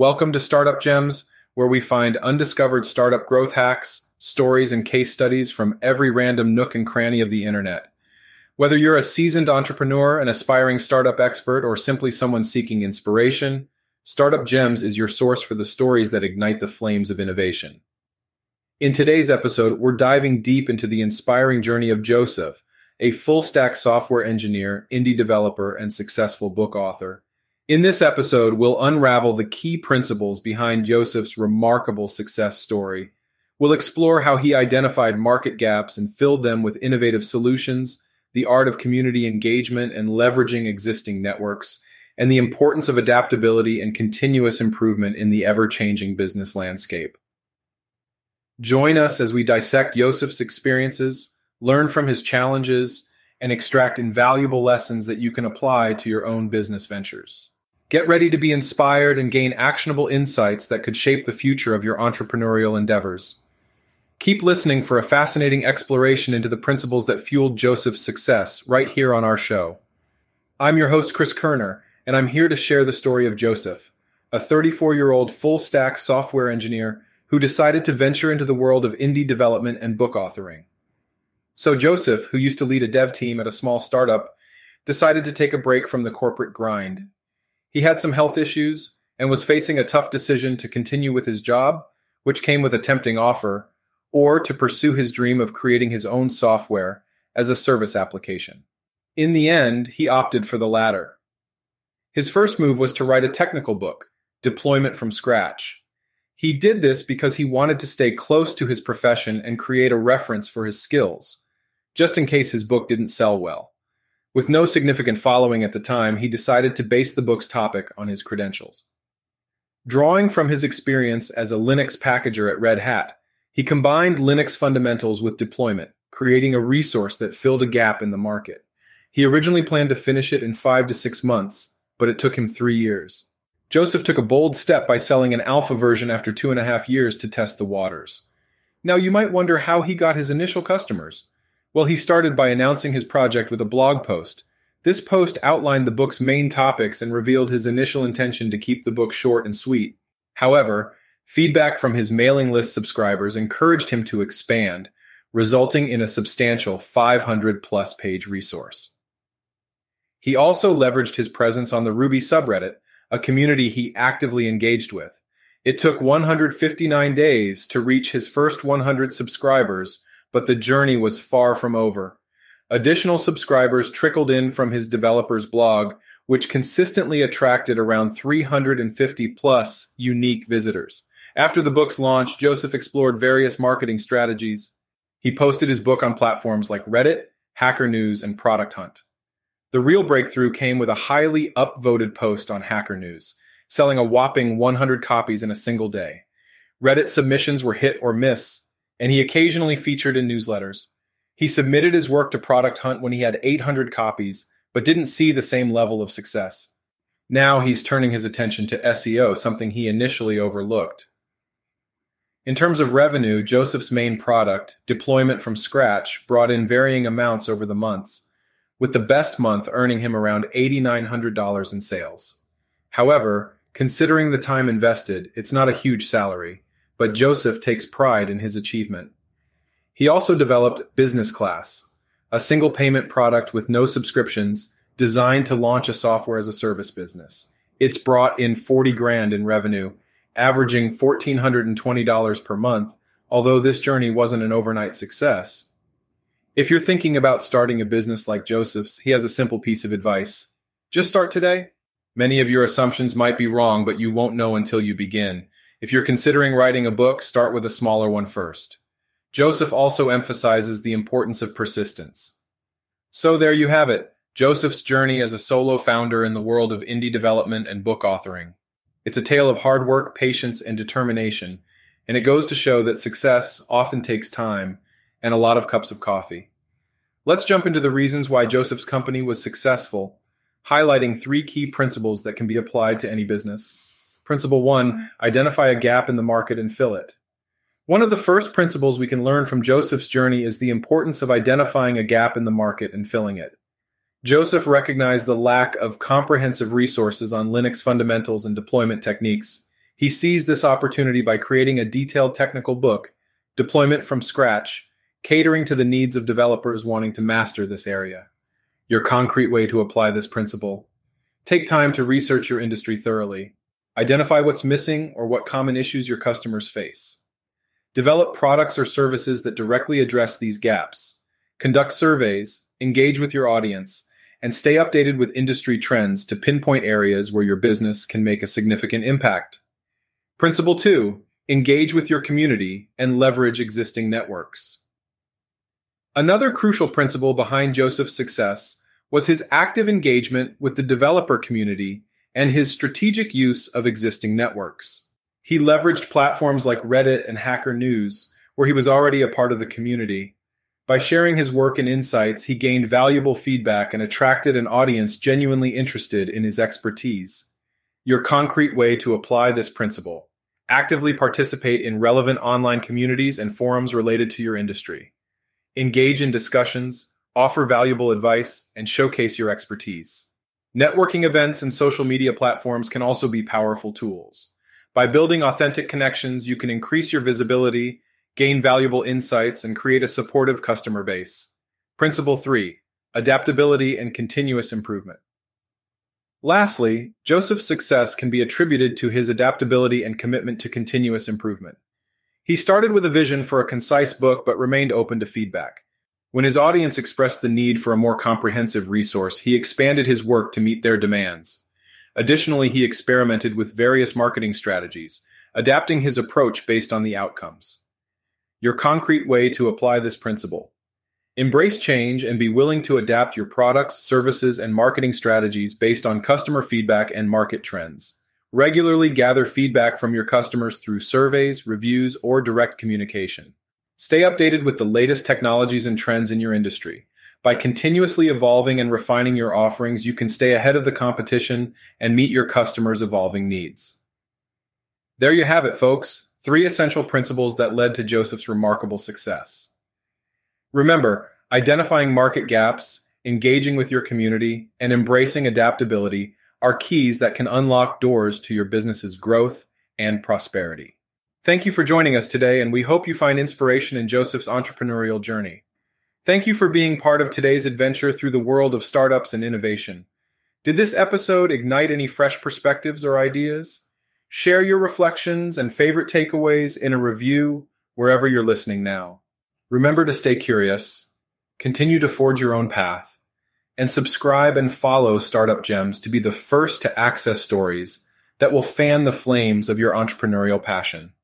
Welcome to Startup Gems, where we find undiscovered startup growth hacks, stories, and case studies from every random nook and cranny of the internet. Whether you're a seasoned entrepreneur, an aspiring startup expert, or simply someone seeking inspiration, Startup Gems is your source for the stories that ignite the flames of innovation. In today's episode, we're diving deep into the inspiring journey of Josef, a full stack software engineer, indie developer, and successful book author. In this episode, we'll unravel the key principles behind Josef's remarkable success story. We'll explore how he identified market gaps and filled them with innovative solutions, the art of community engagement and leveraging existing networks, and the importance of adaptability and continuous improvement in the ever changing business landscape. Join us as we dissect Josef's experiences, learn from his challenges, and extract invaluable lessons that you can apply to your own business ventures. Get ready to be inspired and gain actionable insights that could shape the future of your entrepreneurial endeavors. Keep listening for a fascinating exploration into the principles that fueled Josef's success right here on our show. I'm your host, Chris Koerner, and I'm here to share the story of Josef, a 34 year old full stack software engineer who decided to venture into the world of indie development and book authoring. So, Josef, who used to lead a dev team at a small startup, decided to take a break from the corporate grind he had some health issues and was facing a tough decision to continue with his job, which came with a tempting offer, or to pursue his dream of creating his own software as a service application. In the end, he opted for the latter. His first move was to write a technical book, Deployment from Scratch. He did this because he wanted to stay close to his profession and create a reference for his skills, just in case his book didn't sell well. With no significant following at the time, he decided to base the book's topic on his credentials. Drawing from his experience as a Linux packager at Red Hat, he combined Linux fundamentals with deployment, creating a resource that filled a gap in the market. He originally planned to finish it in five to six months, but it took him three years. Josef took a bold step by selling an alpha version after two and a half years to test the waters. Now, you might wonder how he got his initial customers. Well, he started by announcing his project with a blog post. This post outlined the book's main topics and revealed his initial intention to keep the book short and sweet. However, feedback from his mailing list subscribers encouraged him to expand, resulting in a substantial 500 plus page resource. He also leveraged his presence on the Ruby subreddit, a community he actively engaged with. It took 159 days to reach his first 100 subscribers, but the journey was far from over. Additional subscribers trickled in from his developer's blog, which consistently attracted around 350 plus unique visitors. After the book's launch, Josef explored various marketing strategies. He posted his book on platforms like Reddit, Hacker News, and Product Hunt. The real breakthrough came with a highly upvoted post on Hacker News, selling a whopping 100 copies in a single day. Reddit submissions were hit or miss, and he occasionally featured in newsletters. He submitted his work to Product Hunt when he had 800 copies, but didn't see the same level of success. Now he's turning his attention to SEO, something he initially overlooked. In terms of revenue, Josef's main product, deployment from scratch, brought in varying amounts over the months, with the best month earning him around $8,900 in sales. However, considering the time invested, it's not a huge salary, but Josef takes pride in his achievement. He also developed Business Class, a single payment product with no subscriptions designed to launch a software as a service business. It's brought in 40 grand in revenue, averaging $1,420 per month, although this journey wasn't an overnight success. If you're thinking about starting a business like Josef's, he has a simple piece of advice. Just start today. Many of your assumptions might be wrong, but you won't know until you begin. If you're considering writing a book, start with a smaller one first. Josef also emphasizes the importance of persistence. So there you have it Josef's journey as a solo founder in the world of indie development and book authoring. It's a tale of hard work, patience, and determination, and it goes to show that success often takes time and a lot of cups of coffee. Let's jump into the reasons why Josef's company was successful, highlighting three key principles that can be applied to any business. Principle one identify a gap in the market and fill it. One of the first principles we can learn from Josef's journey is the importance of identifying a gap in the market and filling it. Josef recognized the lack of comprehensive resources on Linux fundamentals and deployment techniques. He seized this opportunity by creating a detailed technical book, Deployment from Scratch, catering to the needs of developers wanting to master this area. Your concrete way to apply this principle. Take time to research your industry thoroughly. Identify what's missing or what common issues your customers face. Develop products or services that directly address these gaps. Conduct surveys, engage with your audience, and stay updated with industry trends to pinpoint areas where your business can make a significant impact. Principle 2 Engage with your community and leverage existing networks. Another crucial principle behind Josef's success was his active engagement with the developer community and his strategic use of existing networks. He leveraged platforms like Reddit and Hacker News, where he was already a part of the community. By sharing his work and insights, he gained valuable feedback and attracted an audience genuinely interested in his expertise. Your concrete way to apply this principle. Actively participate in relevant online communities and forums related to your industry. Engage in discussions, offer valuable advice, and showcase your expertise. Networking events and social media platforms can also be powerful tools. By building authentic connections, you can increase your visibility, gain valuable insights, and create a supportive customer base. Principle 3 Adaptability and Continuous Improvement. Lastly, Josef's success can be attributed to his adaptability and commitment to continuous improvement. He started with a vision for a concise book but remained open to feedback. When his audience expressed the need for a more comprehensive resource, he expanded his work to meet their demands. Additionally, he experimented with various marketing strategies, adapting his approach based on the outcomes. Your concrete way to apply this principle. Embrace change and be willing to adapt your products, services, and marketing strategies based on customer feedback and market trends. Regularly gather feedback from your customers through surveys, reviews, or direct communication. Stay updated with the latest technologies and trends in your industry. By continuously evolving and refining your offerings, you can stay ahead of the competition and meet your customers' evolving needs. There you have it, folks. Three essential principles that led to Josef's remarkable success. Remember, identifying market gaps, engaging with your community, and embracing adaptability are keys that can unlock doors to your business's growth and prosperity. Thank you for joining us today, and we hope you find inspiration in Josef's entrepreneurial journey. Thank you for being part of today's adventure through the world of startups and innovation. Did this episode ignite any fresh perspectives or ideas? Share your reflections and favorite takeaways in a review wherever you're listening now. Remember to stay curious, continue to forge your own path, and subscribe and follow Startup Gems to be the first to access stories that will fan the flames of your entrepreneurial passion.